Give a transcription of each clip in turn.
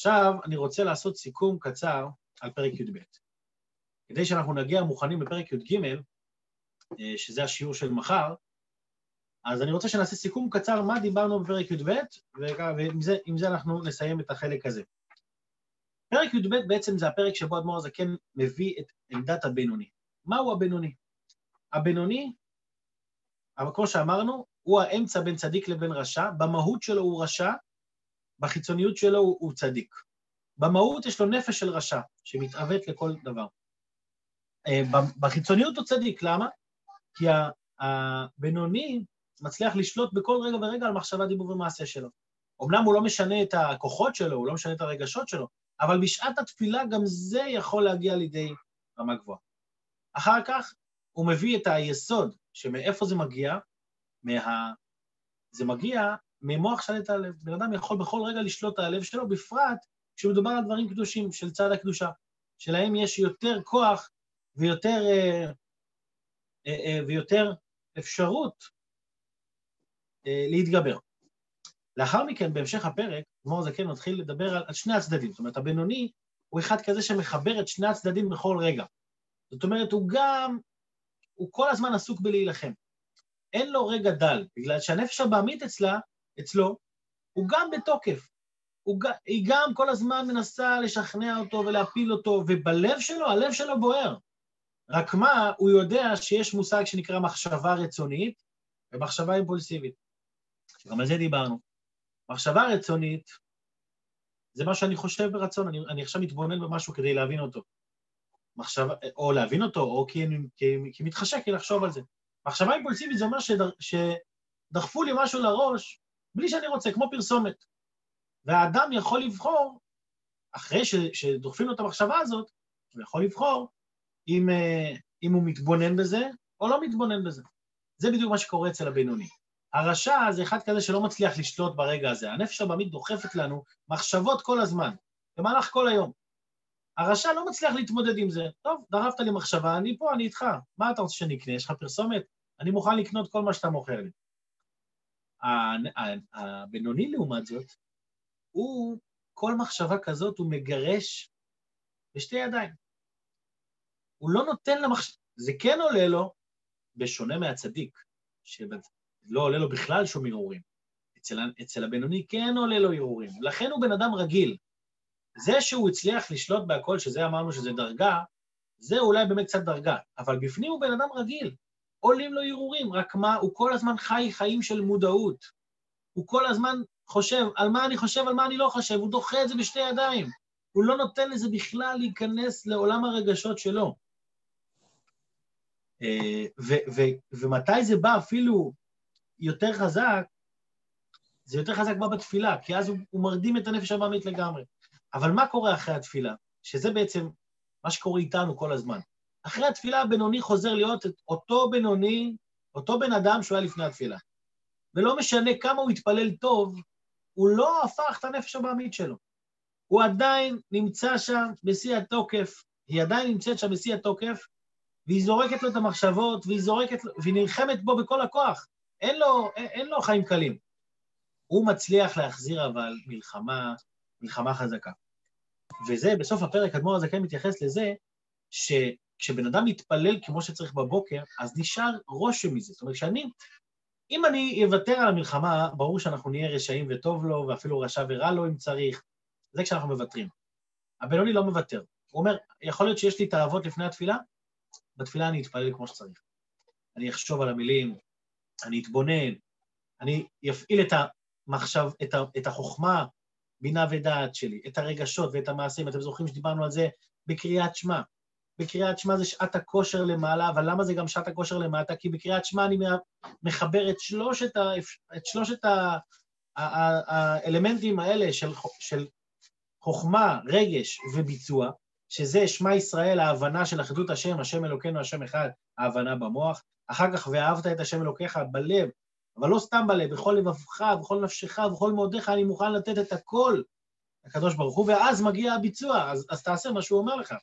עכשיו אני רוצה לעשות סיכום קצר על פרק י"ב. כדי שאנחנו נגיע מוכנים לפרק י"ג, אה, שזה השיעור של מחר, אז אני רוצה שנעשה סיכום קצר מה דיברנו בפרק י"ב, ועם זה אנחנו נסיים את החלק הזה. פרק י"ב בעצם זה הפרק שבו אדמו"ר הזקן מביא את עמדת הבינוני. מהו הבינוני? הבינוני, אבל כמו שאמרנו, הוא האמצע בין צדיק לבין רשע, במהות שלו הוא רשע, בחיצוניות שלו הוא, הוא צדיק. במהות יש לו נפש של רשע, שמתעוות לכל דבר. אה, בחיצוניות הוא צדיק, למה? כי הבינוני מצליח לשלוט בכל רגע ורגע על מחשבה, דיבור ומעשה שלו. אמנם הוא לא משנה את הכוחות שלו, הוא לא משנה את הרגשות שלו, אבל בשעת התפילה גם זה יכול להגיע לידי רמה גבוהה. אחר כך הוא מביא את היסוד, שמאיפה זה מגיע? מה... זה מגיע ממוח שליט הלב. בן אדם יכול בכל רגע לשלוט על הלב שלו, בפרט כשמדובר על דברים קדושים של צד הקדושה, שלהם יש יותר כוח ויותר, אה, אה, אה, ויותר אפשרות אה, להתגבר. לאחר מכן, בהמשך הפרק, אדמו"ר זקן מתחיל לדבר על, על שני הצדדים. זאת אומרת, הבינוני הוא אחד כזה שמחבר את שני הצדדים בכל רגע. זאת אומרת, הוא גם, הוא כל הזמן עסוק בלהילחם. אין לו רגע דל, בגלל שהנפש הבעמית אצלה, אצלו, הוא גם בתוקף. הוא, היא גם כל הזמן מנסה לשכנע אותו ולהפיל אותו, ובלב שלו, הלב שלו בוער. רק מה, הוא יודע שיש מושג שנקרא מחשבה רצונית ומחשבה אימפולסיבית. גם על זה דיברנו. מחשבה רצונית זה מה שאני חושב ברצון, אני, אני עכשיו מתבונן במשהו כדי להבין אותו. מחשבה, או להבין אותו, או כי, כי, כי מתחשק לי לחשוב על זה. מחשבה אימפולסיבית זה אומר שדר, שדחפו לי משהו לראש בלי שאני רוצה, כמו פרסומת. והאדם יכול לבחור, אחרי ש, שדוחפים לו את המחשבה הזאת, הוא יכול לבחור אם, אה, אם הוא מתבונן בזה או לא מתבונן בזה. זה בדיוק מה שקורה אצל הבינוני. הרשע זה אחד כזה שלא מצליח לשלוט ברגע הזה. הנפש הבמית דוחפת לנו מחשבות כל הזמן, במהלך כל היום. הרשע לא מצליח להתמודד עם זה. טוב, דרבת לי מחשבה, אני פה, אני איתך. מה אתה רוצה שאני אקנה? יש לך פרסומת? אני מוכן לקנות כל מה שאתה מוכר לי. הבינוני, לעומת זאת, הוא, כל מחשבה כזאת הוא מגרש בשתי ידיים. הוא לא נותן למחשבה, זה כן עולה לו, בשונה מהצדיק, שלא עולה לו בכלל שום ערעורים. אצל, אצל הבינוני כן עולה לו ערעורים, לכן הוא בן אדם רגיל. זה שהוא הצליח לשלוט בהכל, שזה אמרנו שזה דרגה, זה אולי באמת קצת דרגה, אבל בפנים הוא בן אדם רגיל. עולים לו ערעורים, רק מה, הוא כל הזמן חי חיים של מודעות. הוא כל הזמן חושב על מה אני חושב, על מה אני לא חושב, הוא דוחה את זה בשתי ידיים. הוא לא נותן לזה בכלל להיכנס לעולם הרגשות שלו. אה, ו- ו- ומתי זה בא אפילו יותר חזק, זה יותר חזק בא בתפילה, כי אז הוא, הוא מרדים את הנפש הבאמית לגמרי. אבל מה קורה אחרי התפילה? שזה בעצם מה שקורה איתנו כל הזמן. אחרי התפילה הבינוני חוזר להיות את אותו בינוני, אותו בן אדם שהוא היה לפני התפילה. ולא משנה כמה הוא התפלל טוב, הוא לא הפך את הנפש הבאמית שלו. הוא עדיין נמצא שם בשיא התוקף, היא עדיין נמצאת שם בשיא התוקף, והיא זורקת לו את המחשבות, והיא זורקת, והיא נלחמת בו בכל הכוח. אין לו, אין, לו חיים קלים. הוא מצליח להחזיר אבל מלחמה, מלחמה חזקה. וזה, בסוף הפרק, אדמו"ר הזקן מתייחס לזה, שכשבן אדם מתפלל כמו שצריך בבוקר, אז נשאר רושם מזה. זאת אומרת, שאני, אם אני אוותר על המלחמה, ברור שאנחנו נהיה רשעים וטוב לו, ואפילו רשע ורע לו אם צריך. זה כשאנחנו מוותרים. הבינוני לא מוותר. הוא אומר, יכול להיות שיש לי תאוות לפני התפילה, בתפילה אני אתפלל כמו שצריך. אני אחשוב על המילים, אני אתבונן, אני אפעיל את המחשב, את, ה, את החוכמה, בינה ודעת שלי, את הרגשות ואת המעשים. אתם זוכרים שדיברנו על זה בקריאת שמע. בקריאת שמע זה שעת הכושר למעלה, אבל למה זה גם שעת הכושר למטה? כי בקריאת שמע אני מחבר את שלושת, ה, את שלושת ה, ה, ה, האלמנטים האלה של, של חוכמה, רגש וביצוע, שזה שמע ישראל, ההבנה של אחדות השם, השם אלוקינו, השם אחד, ההבנה במוח, אחר כך ואהבת את השם אלוקיך בלב, אבל לא סתם בלב, בכל לבבך, בכל נפשך, בכל מאודיך, אני מוכן לתת את הכל לקדוש ברוך הוא, ואז מגיע הביצוע, אז, אז תעשה מה שהוא אומר לך.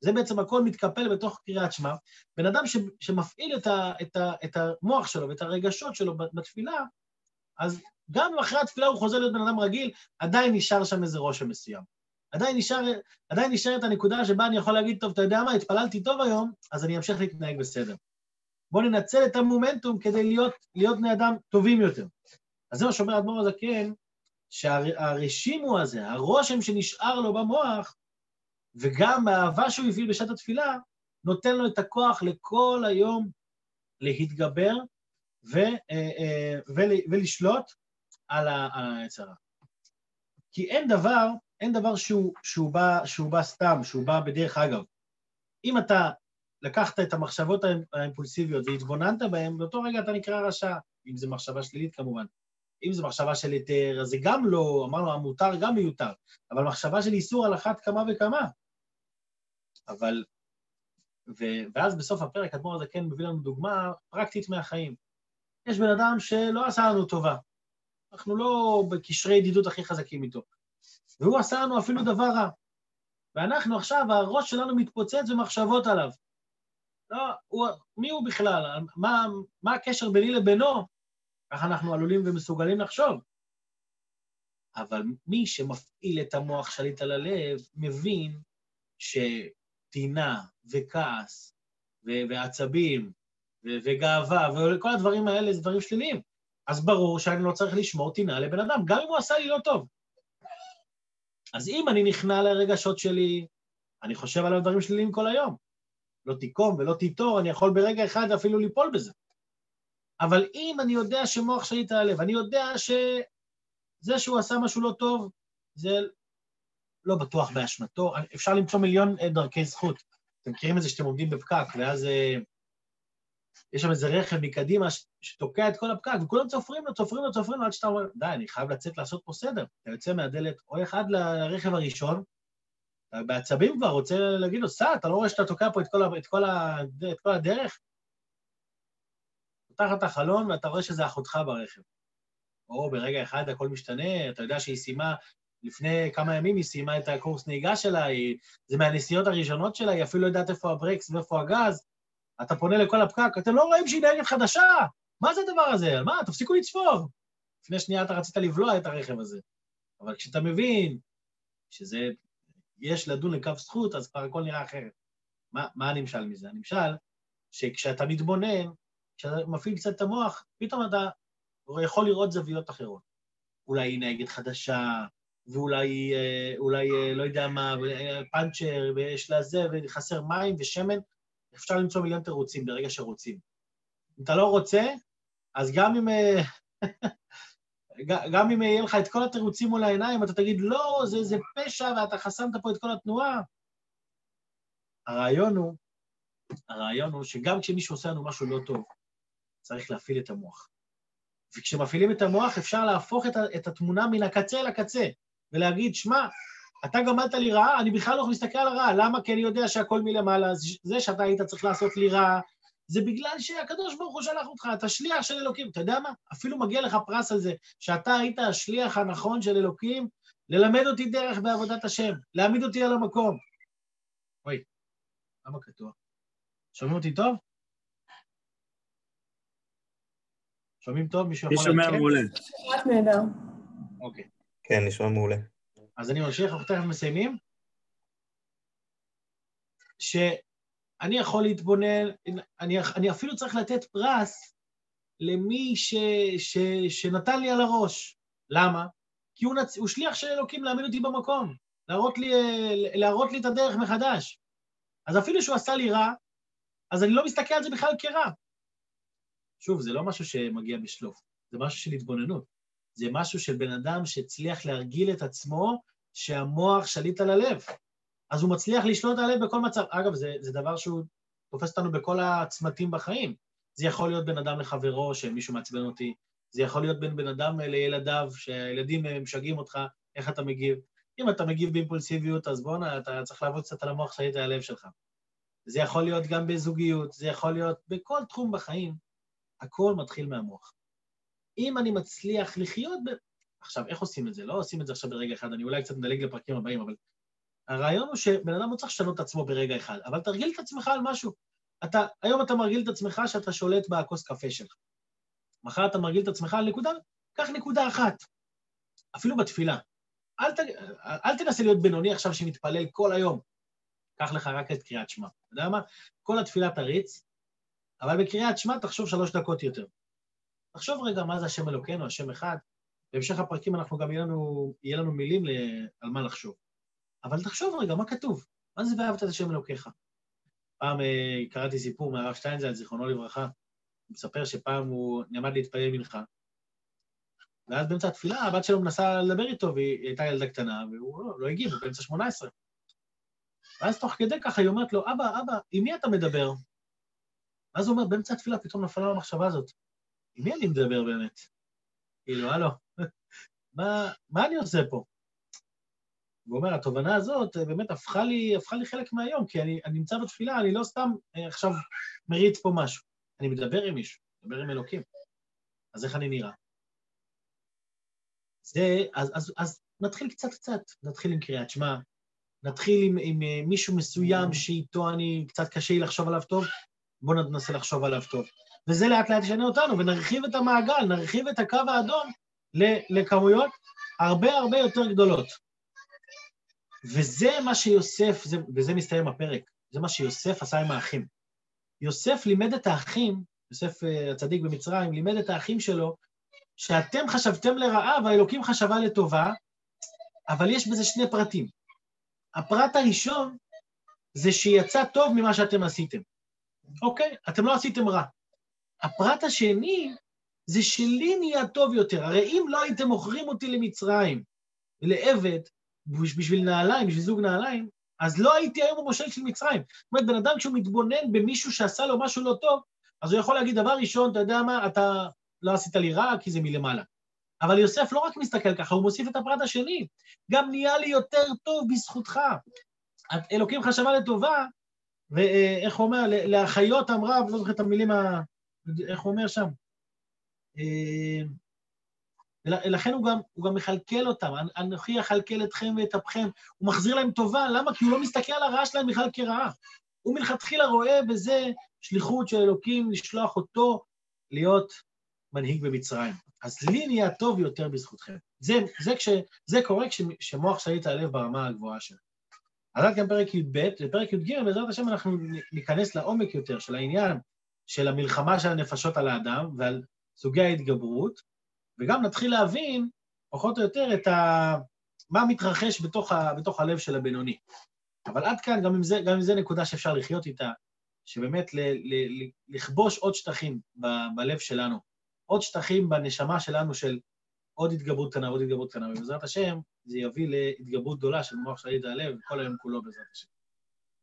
זה בעצם הכל מתקפל בתוך קריאת שמע. בן אדם ש, שמפעיל את, ה, את, ה, את המוח שלו ואת הרגשות שלו בתפילה, אז גם אחרי התפילה הוא חוזר להיות בן אדם רגיל, עדיין נשאר שם איזה רושם מסוים. עדיין, נשאר, עדיין נשארת הנקודה שבה אני יכול להגיד, טוב, אתה יודע מה, התפללתי טוב היום, אז אני אמשיך להתנהג בסדר. בואו ננצל את המומנטום כדי להיות, להיות בני אדם טובים יותר. אז זה מה שאומר האדמו"ר הזקן, שהרשימו הזה, הרושם שנשאר לו במוח, וגם האהבה שהוא הביא בשעת התפילה, נותן לו את הכוח לכל היום להתגבר ו, אה, אה, ול, ולשלוט על היצרה. כי אין דבר, אין דבר שהוא, שהוא, בא, שהוא בא סתם, שהוא בא בדרך אגב. אם אתה לקחת את המחשבות האימפולסיביות והתבוננת בהן, באותו רגע אתה נקרא רשע, אם זו מחשבה שלילית כמובן. אם זו מחשבה של היתר, אז זה גם לא, אמרנו, המותר גם מיותר, אבל מחשבה של איסור על אחת כמה וכמה. אבל, ו, ואז בסוף הפרק, אדמו"ר הזה כן מביא לנו דוגמה פרקטית מהחיים. יש בן אדם שלא עשה לנו טובה, אנחנו לא בקשרי ידידות הכי חזקים איתו, והוא עשה לנו אפילו דבר רע. ואנחנו עכשיו, הראש שלנו מתפוצץ במחשבות עליו. לא, הוא, מי הוא בכלל? מה, מה הקשר ביני לבינו? ככה אנחנו עלולים ומסוגלים לחשוב. אבל מי שמפעיל את המוח שליט על הלב, מבין שטינה וכעס ועצבים וגאווה וכל הדברים האלה זה דברים שליליים. אז ברור שאני לא צריך לשמור טינה לבן אדם, גם אם הוא עשה לי לא טוב. אז אם אני נכנע לרגשות שלי, אני חושב על הדברים שליליים כל היום. לא תיקום ולא תיטור, אני יכול ברגע אחד אפילו ליפול בזה. אבל אם אני יודע שמוח שליט על הלב, אני יודע שזה שהוא עשה משהו לא טוב, זה לא בטוח באשמתו, אפשר למצוא מיליון אה, דרכי זכות. אתם מכירים את זה שאתם עומדים בפקק, ואז אה, יש שם איזה רכב מקדימה שתוקע את כל הפקק, וכולם צופרים לו, צופרים לו, צופרים לו, עד שאתה אומר, די, אני חייב לצאת לעשות פה סדר. אתה יוצא מהדלת או אחד לרכב הראשון, בעצבים כבר, רוצה להגיד לו, סע, אתה לא רואה שאתה תוקע פה את כל, את כל, את כל הדרך? פותח את החלון ואתה רואה שזה אחותך ברכב. או ברגע אחד הכל משתנה, אתה יודע שהיא סיימה, לפני כמה ימים היא סיימה את הקורס נהיגה שלה, היא, זה מהנסיעות הראשונות שלה, היא אפילו לא יודעת איפה הברקס ואיפה הגז. אתה פונה לכל הפקק, אתם לא רואים שהיא נהגת חדשה? מה זה הדבר הזה? מה, תפסיקו לצפור. לפני שנייה אתה רצית לבלוע את הרכב הזה. אבל כשאתה מבין שזה, יש לדון לכף זכות, אז כבר הכל נראה אחרת. מה, מה הנמשל מזה? הנמשל, שכשאתה מתבונן, כשאתה מפעיל קצת את המוח, פתאום אתה יכול לראות זוויות אחרות. אולי היא נהגת חדשה, ואולי, אה, אולי, אה, לא יודע מה, פאנצ'ר, ויש לה זה, וחסר מים ושמן, אפשר למצוא מיליון תירוצים ברגע שרוצים. אם אתה לא רוצה, אז גם אם... אה, גם אם יהיה לך את כל התירוצים מול העיניים, אתה תגיד, לא, זה, זה פשע ואתה חסמת פה את כל התנועה. הרעיון הוא, הרעיון הוא שגם כשמישהו עושה לנו משהו לא טוב, צריך להפעיל את המוח. וכשמפעילים את המוח אפשר להפוך את, את התמונה מן הקצה לקצה, ולהגיד, שמע, אתה גמלת לי רעה, אני בכלל לא יכול להסתכל על הרעה. למה? כי אני יודע שהכל מלמעלה. זה שאתה היית צריך לעשות לי רעה, זה בגלל שהקדוש ברוך הוא שלח אותך, אתה שליח של אלוקים. אתה יודע מה? אפילו מגיע לך פרס על זה, שאתה היית השליח הנכון של אלוקים, ללמד אותי דרך בעבודת השם, להעמיד אותי על המקום. אוי, למה קטוע? שומעים אותי טוב? שומעים טוב? מישהו יכול... להגיד? אני שומע מעולה. אוקיי. כן, נשמע מעולה. אז אני ממשיך, אנחנו תכף מסיימים. שאני יכול להתבונן, אני, אני אפילו צריך לתת פרס למי ש, ש, שנתן לי על הראש. למה? כי הוא, נצ... הוא שליח של אלוקים להעמיד אותי במקום, להראות לי, להראות לי את הדרך מחדש. אז אפילו שהוא עשה לי רע, אז אני לא מסתכל על זה בכלל כרע. שוב, זה לא משהו שמגיע בשלוף, זה משהו של התבוננות. זה משהו של בן אדם שהצליח להרגיל את עצמו שהמוח שליט על הלב. אז הוא מצליח לשלוט על הלב בכל מצב. אגב, זה, זה דבר שהוא תופס אותנו בכל הצמתים בחיים. זה יכול להיות בן אדם לחברו, שמישהו מעצבן אותי, זה יכול להיות בין בן אדם לילדיו, שהילדים משגעים אותך, איך אתה מגיב. אם אתה מגיב באימפולסיביות, אז בואנה, אתה צריך לעבוד קצת על המוח שליט על הלב שלך. זה יכול להיות גם בזוגיות, זה יכול להיות בכל תחום בחיים, הכל מתחיל מהמוח. אם אני מצליח לחיות ב... עכשיו, איך עושים את זה? לא עושים את זה עכשיו ברגע אחד, אני אולי קצת מדלג לפרקים הבאים, אבל הרעיון הוא שבן אדם לא צריך לשנות את עצמו ברגע אחד, אבל תרגיל את עצמך על משהו. אתה, היום אתה מרגיל את עצמך שאתה שולט בכוס קפה שלך. מחר אתה מרגיל את עצמך על נקודה קח נקודה אחת, אפילו בתפילה. אל, ת, אל תנסה להיות בינוני עכשיו שמתפלל כל היום. קח לך רק את קריאת שמע. אתה יודע מה? כל התפילה תריץ, אבל בקריאת שמע תחשוב שלוש דקות יותר. תחשוב רגע מה זה השם אלוקינו, השם אחד. בהמשך הפרקים אנחנו גם יהיה לנו, יהיה לנו מילים על מה לחשוב. אבל תחשוב רגע, מה כתוב? מה זה ואהבת את השם אלוקיך? פעם אה, קראתי סיפור מהרב שטיינזלד, זיכרונו לברכה, הוא מספר שפעם הוא נעמד להתפלל מנחה, ואז באמצע התפילה הבת שלו מנסה לדבר איתו, והיא הייתה ילדה קטנה, והוא לא, לא הגיב, הוא באמצע שמונה עשרה. ואז תוך כדי ככה היא אומרת לו, אבא, אבא, עם מי אתה מדבר? ואז הוא אומר, באמצע התפילה פתאום נפלה לו המחשבה הזאת, עם מי אני מדבר באמת? כאילו, הלו, מה, מה אני עושה פה? והוא אומר, התובנה הזאת אה, באמת הפכה לי, הפכה לי חלק מהיום, כי אני, אני נמצא בתפילה, אני לא סתם אה, עכשיו מריץ פה משהו. אני מדבר עם מישהו, מדבר עם אלוקים. אז איך אני נראה? זה, אז, אז, אז נתחיל קצת קצת, נתחיל עם קריאת שמע, נתחיל עם, עם אה, מישהו מסוים שאיתו אני, קצת קשה לי לחשוב עליו טוב, בואו ננסה לחשוב עליו טוב. וזה לאט לאט ישנה אותנו, ונרחיב את המעגל, נרחיב את הקו האדום לכמויות הרבה הרבה יותר גדולות. וזה מה שיוסף, זה, וזה מסתיים הפרק, זה מה שיוסף עשה עם האחים. יוסף לימד את האחים, יוסף אה, הצדיק במצרים, לימד את האחים שלו, שאתם חשבתם לרעה והאלוקים חשבה לטובה, אבל יש בזה שני פרטים. הפרט הראשון זה שיצא טוב ממה שאתם עשיתם. אוקיי? אתם לא עשיתם רע. הפרט השני זה שלי נהיה טוב יותר. הרי אם לא הייתם מוכרים אותי למצרים, לעבד, בשביל נעליים, בשביל זוג נעליים, אז לא הייתי היום המושל של מצרים. זאת אומרת, בן אדם כשהוא מתבונן במישהו שעשה לו משהו לא טוב, אז הוא יכול להגיד, דבר ראשון, אתה יודע מה, אתה לא עשית לי רע כי זה מלמעלה. אבל יוסף לא רק מסתכל ככה, הוא מוסיף את הפרט השני, גם נהיה לי יותר טוב בזכותך. אלוקים חשבה לטובה, ואיך הוא אומר, לאחיות אמרה, לא זוכר את המילים. איך הוא אומר שם? אה, לכן הוא גם, הוא גם מכלכל אותם, אנוכי אכלכל אתכם ואת אפכם, הוא מחזיר להם טובה, למה? כי הוא לא מסתכל על הרעה שלהם בכלל כרעה. הוא מלכתחילה רואה בזה שליחות של אלוקים לשלוח אותו להיות מנהיג במצרים. אז לי נהיה טוב יותר בזכותכם. זה, זה, כש, זה קורה כשמוח שליט הלב ברמה הגבוהה שלו. אז עד כאן פרק י"ב, ופרק י"ג, בעזרת השם אנחנו ניכנס לעומק יותר של העניין של המלחמה של הנפשות על האדם ועל סוגי ההתגברות, וגם נתחיל להבין, פחות או יותר, את ה... מה מתרחש בתוך, ה... בתוך הלב של הבינוני. אבל עד כאן, גם אם זה, גם אם זה נקודה שאפשר לחיות איתה, שבאמת ל... ל... לכבוש עוד שטחים ב... בלב שלנו, עוד שטחים בנשמה שלנו של עוד התגברות קטנה, עוד התגברות קטנה, ובעזרת השם זה יביא להתגברות גדולה של מוח שליט הלב כל היום כולו בעזרת השם.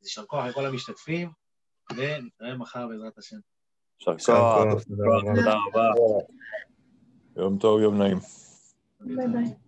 אז יישר כוח לכל המשתתפים, ונתראה מחר בעזרת השם. יישר כוח, תודה רבה. יום טוב, יום נעים. ביי ביי.